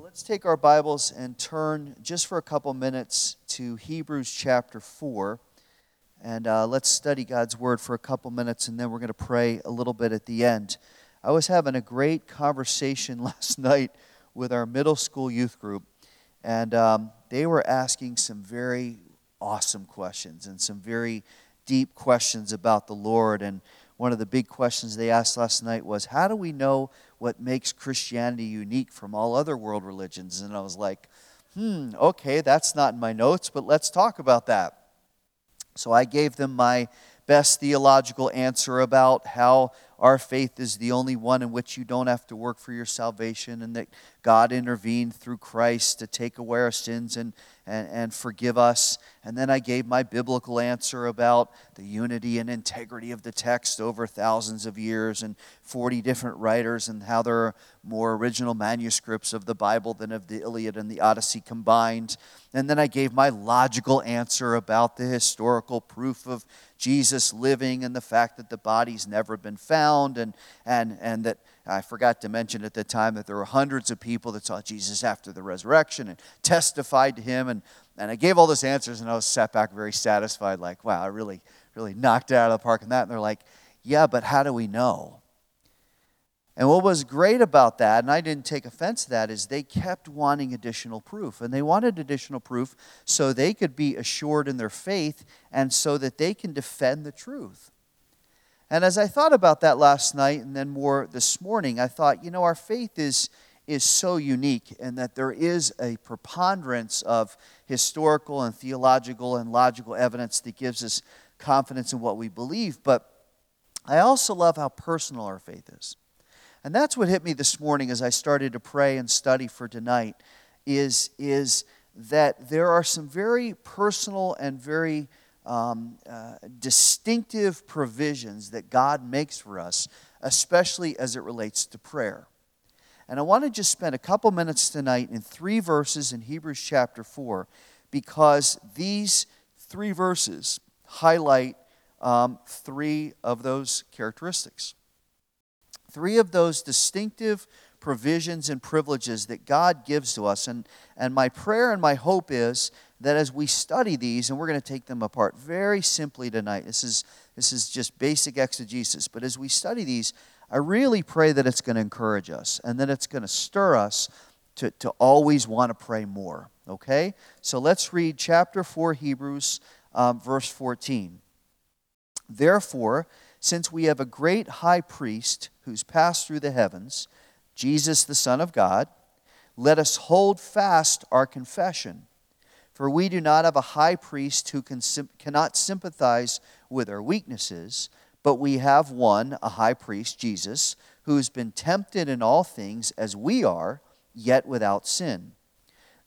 Well, let's take our Bibles and turn just for a couple minutes to Hebrews chapter 4. And uh, let's study God's Word for a couple minutes, and then we're going to pray a little bit at the end. I was having a great conversation last night with our middle school youth group, and um, they were asking some very awesome questions and some very deep questions about the Lord. And one of the big questions they asked last night was, How do we know what makes Christianity unique from all other world religions? And I was like, Hmm, okay, that's not in my notes, but let's talk about that. So I gave them my best theological answer about how our faith is the only one in which you don't have to work for your salvation and that God intervened through Christ to take away our sins and, and, and forgive us. And then I gave my biblical answer about the unity and integrity of the text over thousands of years and 40 different writers and how there are more original manuscripts of the Bible than of the Iliad and the Odyssey combined. And then I gave my logical answer about the historical proof of Jesus living and the fact that the body's never been found, and, and, and that I forgot to mention at the time that there were hundreds of people that saw Jesus after the resurrection and testified to him. And, and I gave all those answers, and I was sat back very satisfied, like, wow, I really, really knocked it out of the park in that. And they're like, yeah, but how do we know? And what was great about that, and I didn't take offense to that, is they kept wanting additional proof. And they wanted additional proof so they could be assured in their faith and so that they can defend the truth. And as I thought about that last night and then more this morning, I thought, you know, our faith is, is so unique and that there is a preponderance of historical and theological and logical evidence that gives us confidence in what we believe. But I also love how personal our faith is. And that's what hit me this morning as I started to pray and study for tonight is, is that there are some very personal and very um, uh, distinctive provisions that God makes for us, especially as it relates to prayer. And I want to just spend a couple minutes tonight in three verses in Hebrews chapter 4 because these three verses highlight um, three of those characteristics. Three of those distinctive provisions and privileges that God gives to us. And, and my prayer and my hope is that as we study these, and we're going to take them apart very simply tonight, this is, this is just basic exegesis, but as we study these, I really pray that it's going to encourage us and that it's going to stir us to, to always want to pray more. Okay? So let's read chapter 4, Hebrews, um, verse 14. Therefore, since we have a great high priest who's passed through the heavens, Jesus, the Son of God, let us hold fast our confession. For we do not have a high priest who can, cannot sympathize with our weaknesses, but we have one, a high priest, Jesus, who has been tempted in all things as we are, yet without sin.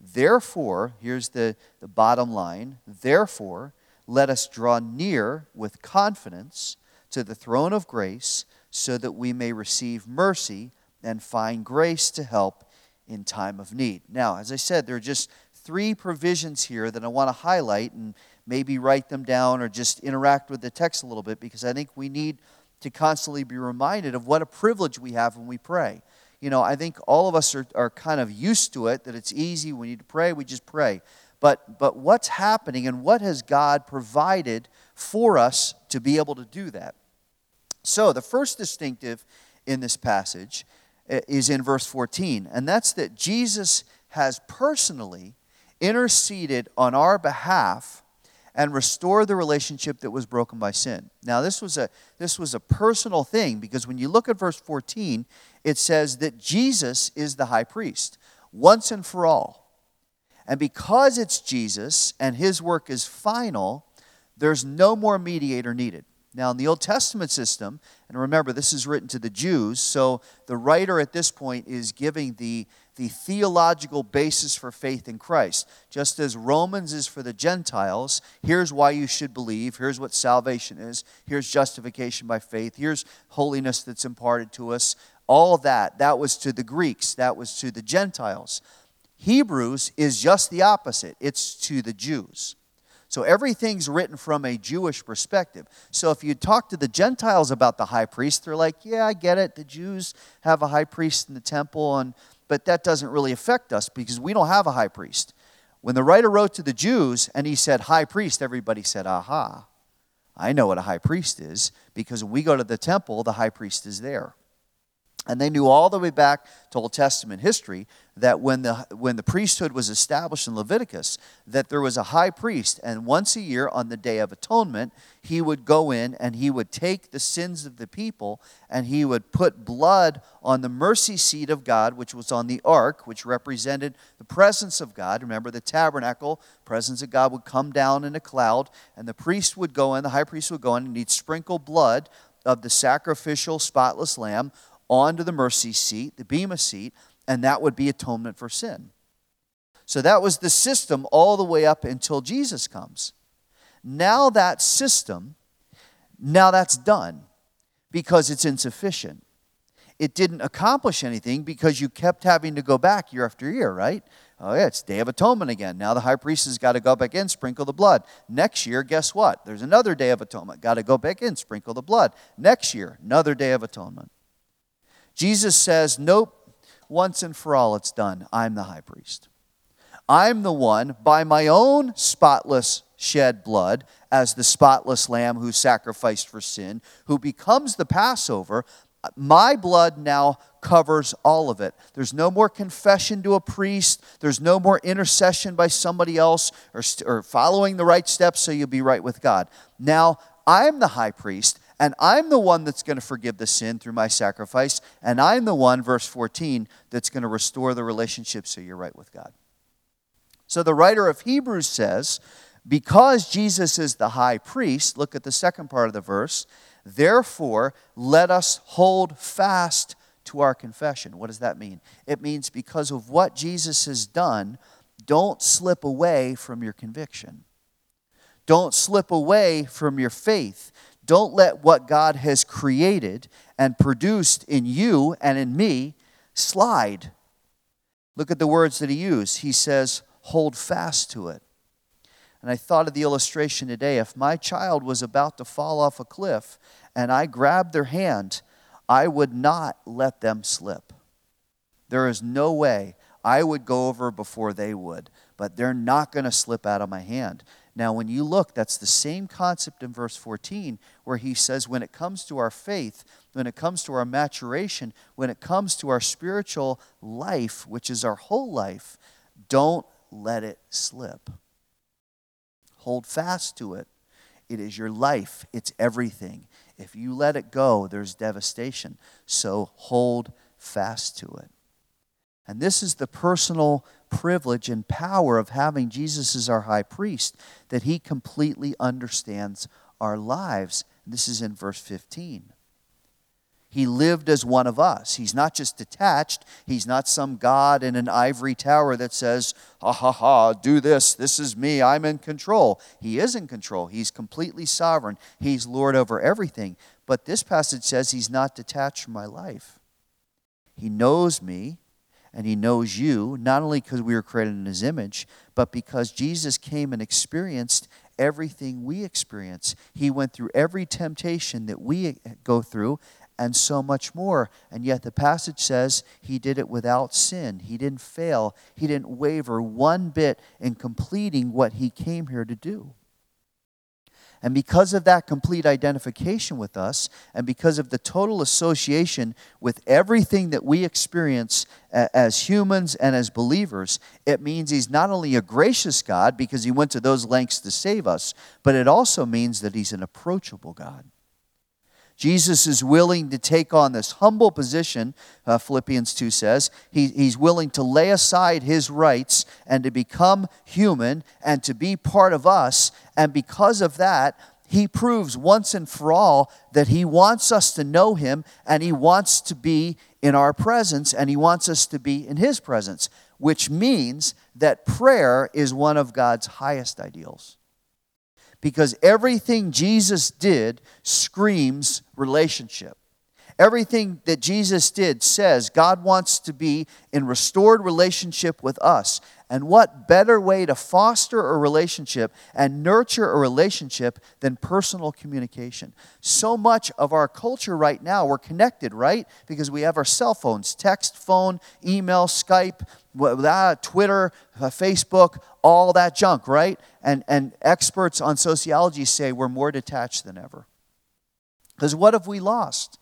Therefore, here's the, the bottom line therefore, let us draw near with confidence to the throne of grace so that we may receive mercy and find grace to help in time of need. Now, as I said, there are just three provisions here that I want to highlight and maybe write them down or just interact with the text a little bit because I think we need to constantly be reminded of what a privilege we have when we pray. You know, I think all of us are, are kind of used to it, that it's easy. We need to pray, we just pray. But, but what's happening and what has God provided for us to be able to do that? So, the first distinctive in this passage eh, is in verse 14, and that's that Jesus has personally interceded on our behalf and restored the relationship that was broken by sin. Now, this was a, this was a personal thing because when you look at verse 14, it says that Jesus is the high priest once and for all. And because it's Jesus and his work is final, there's no more mediator needed. Now, in the Old Testament system, and remember, this is written to the Jews, so the writer at this point is giving the, the theological basis for faith in Christ. Just as Romans is for the Gentiles, here's why you should believe, here's what salvation is, here's justification by faith, here's holiness that's imparted to us. All that, that was to the Greeks, that was to the Gentiles. Hebrews is just the opposite, it's to the Jews. So everything's written from a Jewish perspective. So if you talk to the Gentiles about the high priest, they're like, yeah, I get it. The Jews have a high priest in the temple. And, but that doesn't really affect us because we don't have a high priest. When the writer wrote to the Jews and he said high priest, everybody said, aha. I know what a high priest is because when we go to the temple, the high priest is there. And they knew all the way back to Old Testament history that when the, when the priesthood was established in Leviticus, that there was a high priest, and once a year on the Day of Atonement, he would go in and he would take the sins of the people and he would put blood on the mercy seat of God, which was on the ark, which represented the presence of God. Remember the tabernacle, presence of God would come down in a cloud, and the priest would go in, the high priest would go in, and he'd sprinkle blood of the sacrificial spotless lamb onto the mercy seat, the Bema seat, and that would be atonement for sin. So that was the system all the way up until Jesus comes. Now that system, now that's done because it's insufficient. It didn't accomplish anything because you kept having to go back year after year, right? Oh, yeah, it's Day of Atonement again. Now the high priest has got to go back in, sprinkle the blood. Next year, guess what? There's another Day of Atonement. Got to go back in, sprinkle the blood. Next year, another Day of Atonement. Jesus says, Nope, once and for all it's done. I'm the high priest. I'm the one, by my own spotless shed blood, as the spotless lamb who sacrificed for sin, who becomes the Passover. My blood now covers all of it. There's no more confession to a priest. There's no more intercession by somebody else or, or following the right steps so you'll be right with God. Now, I'm the high priest, and I'm the one that's going to forgive the sin through my sacrifice. And I'm the one, verse 14, that's going to restore the relationship so you're right with God. So the writer of Hebrews says, because Jesus is the high priest, look at the second part of the verse, therefore let us hold fast to our confession. What does that mean? It means because of what Jesus has done, don't slip away from your conviction. Don't slip away from your faith. Don't let what God has created and produced in you and in me slide. Look at the words that he used. He says, hold fast to it. And I thought of the illustration today. If my child was about to fall off a cliff and I grabbed their hand, I would not let them slip. There is no way I would go over before they would, but they're not going to slip out of my hand. Now, when you look, that's the same concept in verse 14, where he says, when it comes to our faith, when it comes to our maturation, when it comes to our spiritual life, which is our whole life, don't let it slip. Hold fast to it. It is your life, it's everything. If you let it go, there's devastation. So hold fast to it. And this is the personal privilege and power of having Jesus as our high priest, that he completely understands our lives. This is in verse 15. He lived as one of us. He's not just detached. He's not some God in an ivory tower that says, ha ha ha, do this. This is me. I'm in control. He is in control. He's completely sovereign. He's Lord over everything. But this passage says he's not detached from my life. He knows me and he knows you, not only because we were created in his image, but because Jesus came and experienced everything we experience. He went through every temptation that we eh, go through and so much more. And yet the passage says he did it without sin. He didn't fail. He didn't waver one bit in completing what he came here to do. And because of that complete identification with us, and because of the total association with everything that we experience as humans and as believers, it means He's not only a gracious God because He went to those lengths to save us, but it also means that He's an approachable God. Jesus is willing to take on this humble position, uh, Philippians 2 says. He, he's willing to lay aside his rights and to become human and to be part of us. And because of that, he proves once and for all that he wants us to know him and he wants to be in our presence and he wants us to be in his presence, which means that prayer is one of God's highest ideals because everything Jesus did screams relationship. Everything that Jesus did says God wants to be in restored relationship with us. And what better way to foster a relationship and nurture a relationship than personal communication? So much of our culture right now, we're connected, right? Because we have our cell phones text, phone, email, Skype, Twitter, uh, Facebook, all that junk, right? And, and experts on sociology say we're more detached than ever. Because what have we lost?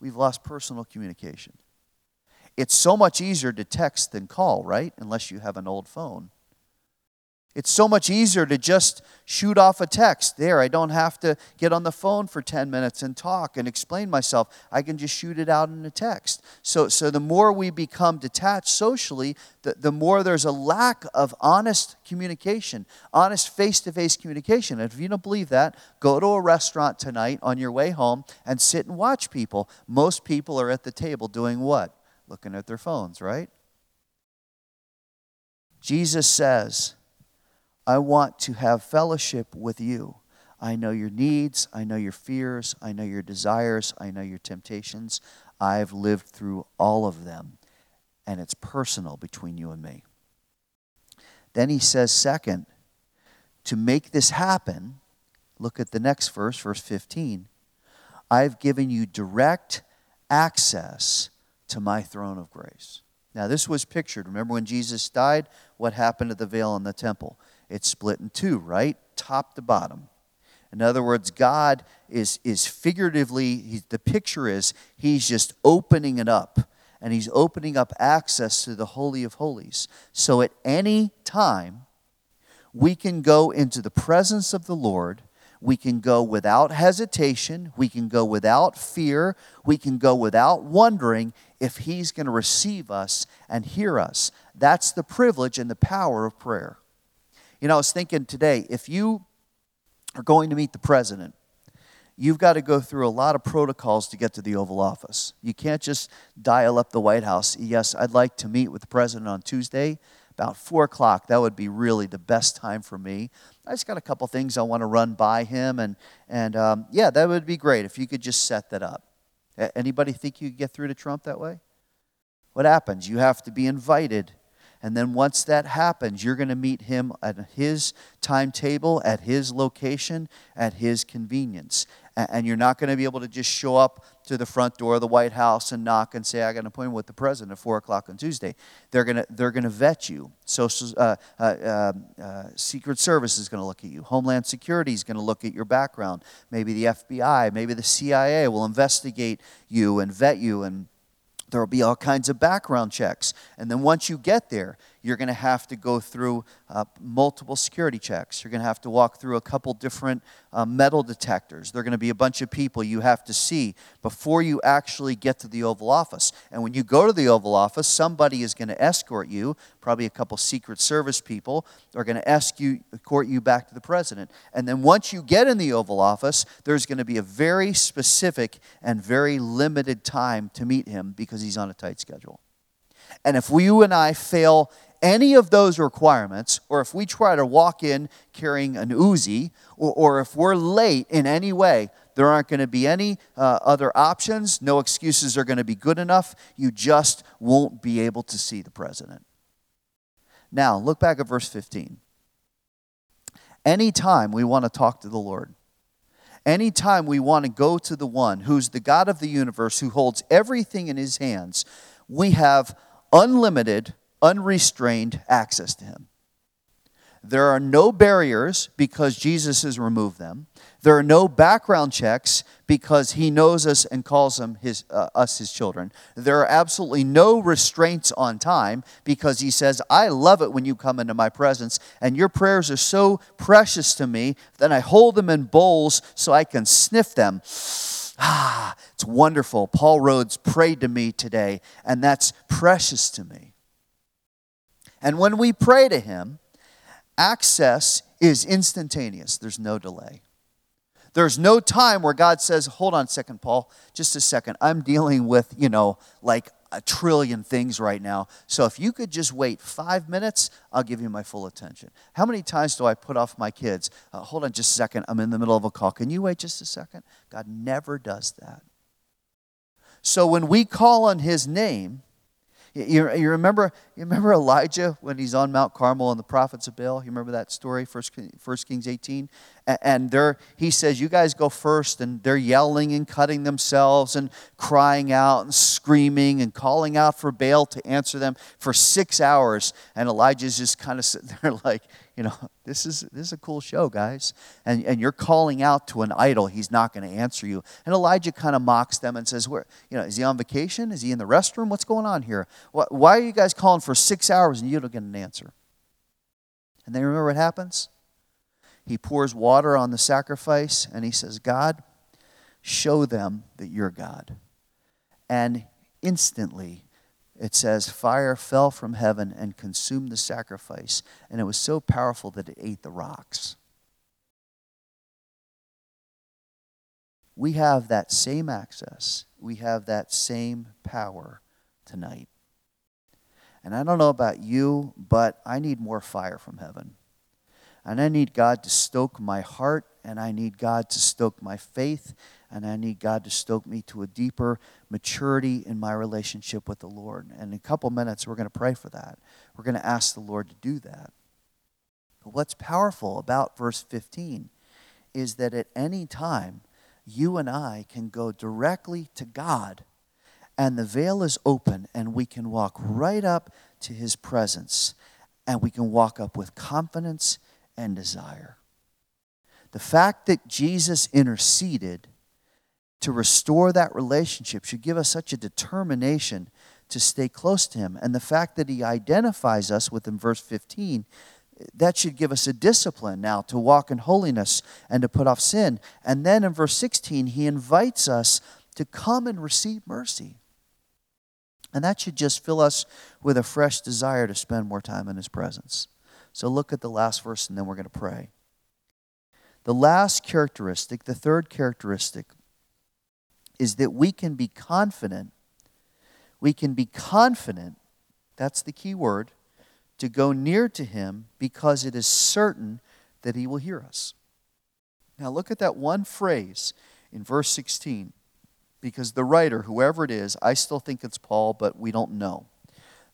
We've lost personal communication. It's so much easier to text than call, right? Unless you have an old phone. It's so much easier to just shoot off a text. There, I don't have to get on the phone for 10 minutes and talk and explain myself. I can just shoot it out in a text. So, so the more we become detached socially, the, the more there's a lack of honest communication, honest face to face communication. And if you don't believe that, go to a restaurant tonight on your way home and sit and watch people. Most people are at the table doing what? Looking at their phones, right? Jesus says, I want to have fellowship with you. I know your needs. I know your fears. I know your desires. I know your temptations. I've lived through all of them. And it's personal between you and me. Then he says, second, to make this happen, look at the next verse, verse 15. I've given you direct access to my throne of grace. Now, this was pictured. Remember when Jesus died? What happened to the veil in the temple? It's split in two, right? Top to bottom. In other words, God is, is figuratively, he, the picture is he's just opening it up. And he's opening up access to the Holy of Holies. So at any time, we can go into the presence of the Lord. We can go without hesitation. We can go without fear. We can go without wondering if He's going to receive us and hear us. That's the privilege and the power of prayer. You know, I was thinking today, if you are going to meet the president, you've got to go through a lot of protocols to get to the Oval Office. You can't just dial up the White House. Yes, I'd like to meet with the president on Tuesday about 4 o'clock. That would be really the best time for me. I just got a couple things I want to run by him, and, and um, yeah, that would be great if you could just set that up. Anybody think you could get through to Trump that way? What happens? You have to be invited and then once that happens, you're going to meet him at his timetable, at his location, at his convenience. And you're not going to be able to just show up to the front door of the White House and knock and say, I got an appointment with the president at 4 o'clock on Tuesday. They're going to, they're going to vet you. Social, uh, uh, uh, uh, Secret Service is going to look at you. Homeland Security is going to look at your background. Maybe the FBI, maybe the CIA will investigate you and vet you and there will be all kinds of background checks. And then once you get there, you're going to have to go through uh, multiple security checks. You're going to have to walk through a couple different uh, metal detectors. There are going to be a bunch of people you have to see before you actually get to the Oval Office. And when you go to the Oval Office, somebody is going to escort you, probably a couple Secret Service people, are going to escort you, escort you back to the president. And then once you get in the Oval Office, there's going to be a very specific and very limited time to meet him because he's on a tight schedule. And if you and I fail any of those requirements, or if we try to walk in carrying an Uzi, or, or if we're late in any way, there aren't going to be any uh, other options. No excuses are going to be good enough. You just won't be able to see the president. Now, look back at verse 15. Anytime we want to talk to the Lord, anytime we want to go to the one who's the God of the universe, who holds everything in his hands, we have unlimited unrestrained access to Him. There are no barriers because Jesus has removed them. There are no background checks because he knows us and calls his, uh, us his children. There are absolutely no restraints on time because he says, I love it when you come into my presence, and your prayers are so precious to me that I hold them in bowls so I can sniff them. Ah, it's wonderful. Paul Rhodes prayed to me today, and that's precious to me. And when we pray to Him, access is instantaneous, there's no delay. There's no time where God says, Hold on a second, Paul, just a second. I'm dealing with, you know, like a trillion things right now. So if you could just wait five minutes, I'll give you my full attention. How many times do I put off my kids? Uh, hold on just a second. I'm in the middle of a call. Can you wait just a second? God never does that. So when we call on his name, you, you, remember, you remember Elijah when he's on Mount Carmel and the prophets of Baal? You remember that story, First, First Kings 18? And there, he says, You guys go first. And they're yelling and cutting themselves and crying out and screaming and calling out for Baal to answer them for six hours. And Elijah's just kind of sitting there like, you know, this is this is a cool show, guys. And and you're calling out to an idol, he's not going to answer you. And Elijah kind of mocks them and says, Where, you know, is he on vacation? Is he in the restroom? What's going on here? Why are you guys calling for six hours and you don't get an answer? And then remember what happens? He pours water on the sacrifice and he says, God, show them that you're God. And instantly it says, Fire fell from heaven and consumed the sacrifice, and it was so powerful that it ate the rocks. We have that same access, we have that same power tonight. And I don't know about you, but I need more fire from heaven. And I need God to stoke my heart, and I need God to stoke my faith, and I need God to stoke me to a deeper maturity in my relationship with the Lord. And in a couple minutes, we're going to pray for that. We're going to ask the Lord to do that. But what's powerful about verse 15 is that at any time, you and I can go directly to God, and the veil is open, and we can walk right up to His presence, and we can walk up with confidence and desire. The fact that Jesus interceded to restore that relationship should give us such a determination to stay close to Him. And the fact that He identifies us within verse 15, that should give us a discipline now to walk in holiness and to put off sin. And then in verse 16, He invites us to come and receive mercy. And that should just fill us with a fresh desire to spend more time in His presence. So look at the last verse and then we're going to pray. The last characteristic, the third characteristic, is that we can be confident. We can be confident, that's the key word, to go near to Him because it is certain that He will hear us. Now look at that one phrase in verse 16, because the writer, whoever it is, I still think it's Paul, but we don't know.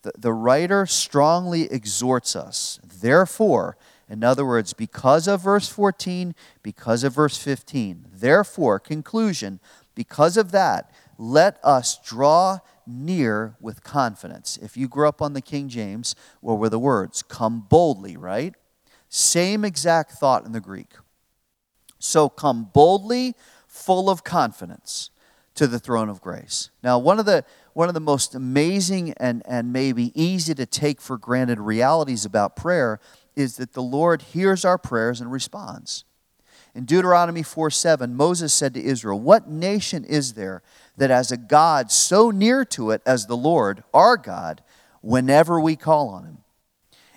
The, the writer strongly exhorts us, therefore, in other words, because of verse 14, because of verse 15, therefore, conclusion, because of that, let us draw near with confidence. If you grew up on the King James, what were the words? Come boldly, right? Same exact thought in the Greek. So come boldly, full of confidence to the throne of grace. Now, one of the one of the most amazing and, and maybe easy to take for granted realities about prayer is that the Lord hears our prayers and responds. In Deuteronomy 4 7, Moses said to Israel, What nation is there that has a God so near to it as the Lord, our God, whenever we call on him?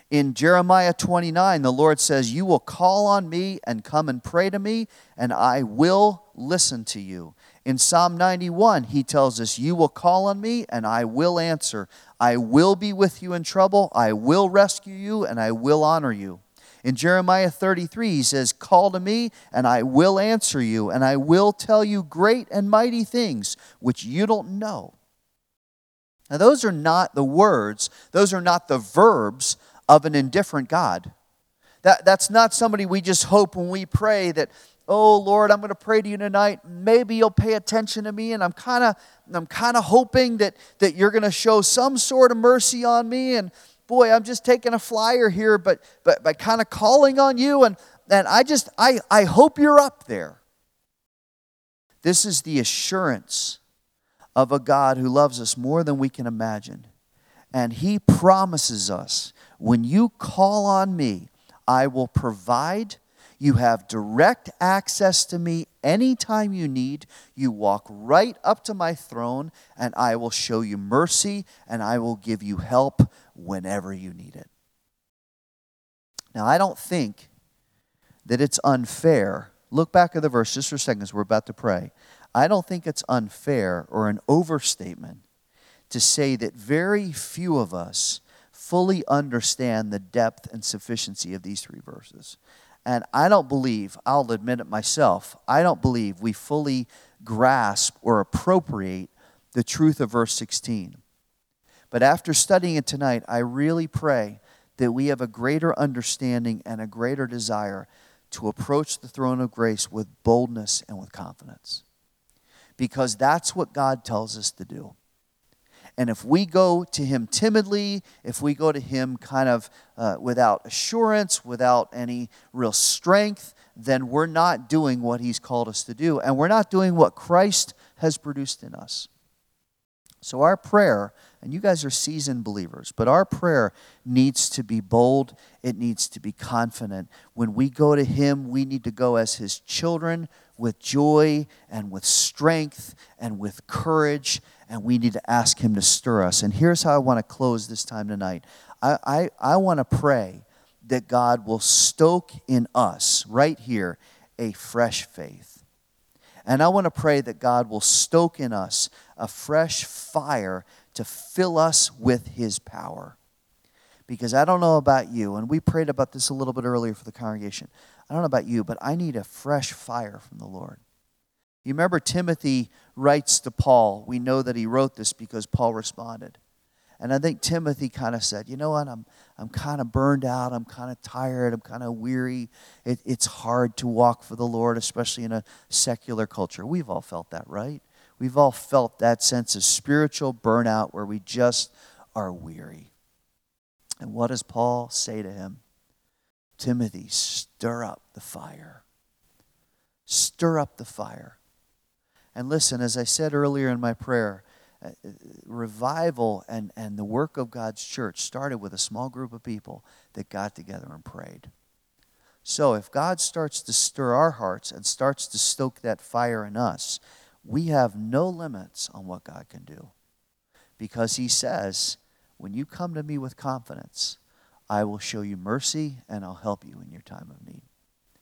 In Jeremiah 29, the Lord says, You will call on me and come and pray to me, and I will listen to you. In Psalm 91, he tells us, You will call on me, and I will answer. I will be with you in trouble. I will rescue you, and I will honor you. In Jeremiah 33, he says, Call to me, and I will answer you, and I will tell you great and mighty things which you don't know. Now, those are not the words, those are not the verbs of an indifferent God. That, that's not somebody we just hope when we pray that, oh Lord, I'm going to pray to you tonight. Maybe you'll pay attention to me, and I'm kind of I'm kind of hoping that that you're going to show some sort of mercy on me. And boy, I'm just taking a flyer here, but but by kind of calling on you, and and I just I I hope you're up there. This is the assurance of a God who loves us more than we can imagine. And he promises us, when you call on me, I will provide you have direct access to me anytime you need. You walk right up to my throne, and I will show you mercy, and I will give you help whenever you need it. Now, I don't think that it's unfair. Look back at the verse just for a second as we're about to pray. I don't think it's unfair or an overstatement to say that very few of us fully understand the depth and sufficiency of these three verses. And I don't believe, I'll admit it myself, I don't believe we fully grasp or appropriate the truth of verse 16. But after studying it tonight, I really pray that we have a greater understanding and a greater desire to approach the throne of grace with boldness and with confidence. Because that's what God tells us to do. And if we go to Him timidly, if we go to Him kind of uh, without assurance, without any real strength, then we're not doing what He's called us to do. And we're not doing what Christ has produced in us. So, our prayer, and you guys are seasoned believers, but our prayer needs to be bold. It needs to be confident. When we go to Him, we need to go as His children with joy and with strength and with courage, and we need to ask Him to stir us. And here's how I want to close this time tonight I, I, I want to pray that God will stoke in us, right here, a fresh faith. And I want to pray that God will stoke in us a fresh fire to fill us with His power. Because I don't know about you, and we prayed about this a little bit earlier for the congregation. I don't know about you, but I need a fresh fire from the Lord. You remember Timothy writes to Paul. We know that he wrote this because Paul responded. And I think Timothy kind of said, You know what? I'm, I'm kind of burned out. I'm kind of tired. I'm kind of weary. It, it's hard to walk for the Lord, especially in a secular culture. We've all felt that, right? We've all felt that sense of spiritual burnout where we just are weary. And what does Paul say to him? Timothy, stir up the fire. Stir up the fire. And listen, as I said earlier in my prayer, uh, revival and, and the work of God's church started with a small group of people that got together and prayed. So if God starts to stir our hearts and starts to stoke that fire in us, we have no limits on what God can do. Because He says, when you come to me with confidence, I will show you mercy and I'll help you in your time of need.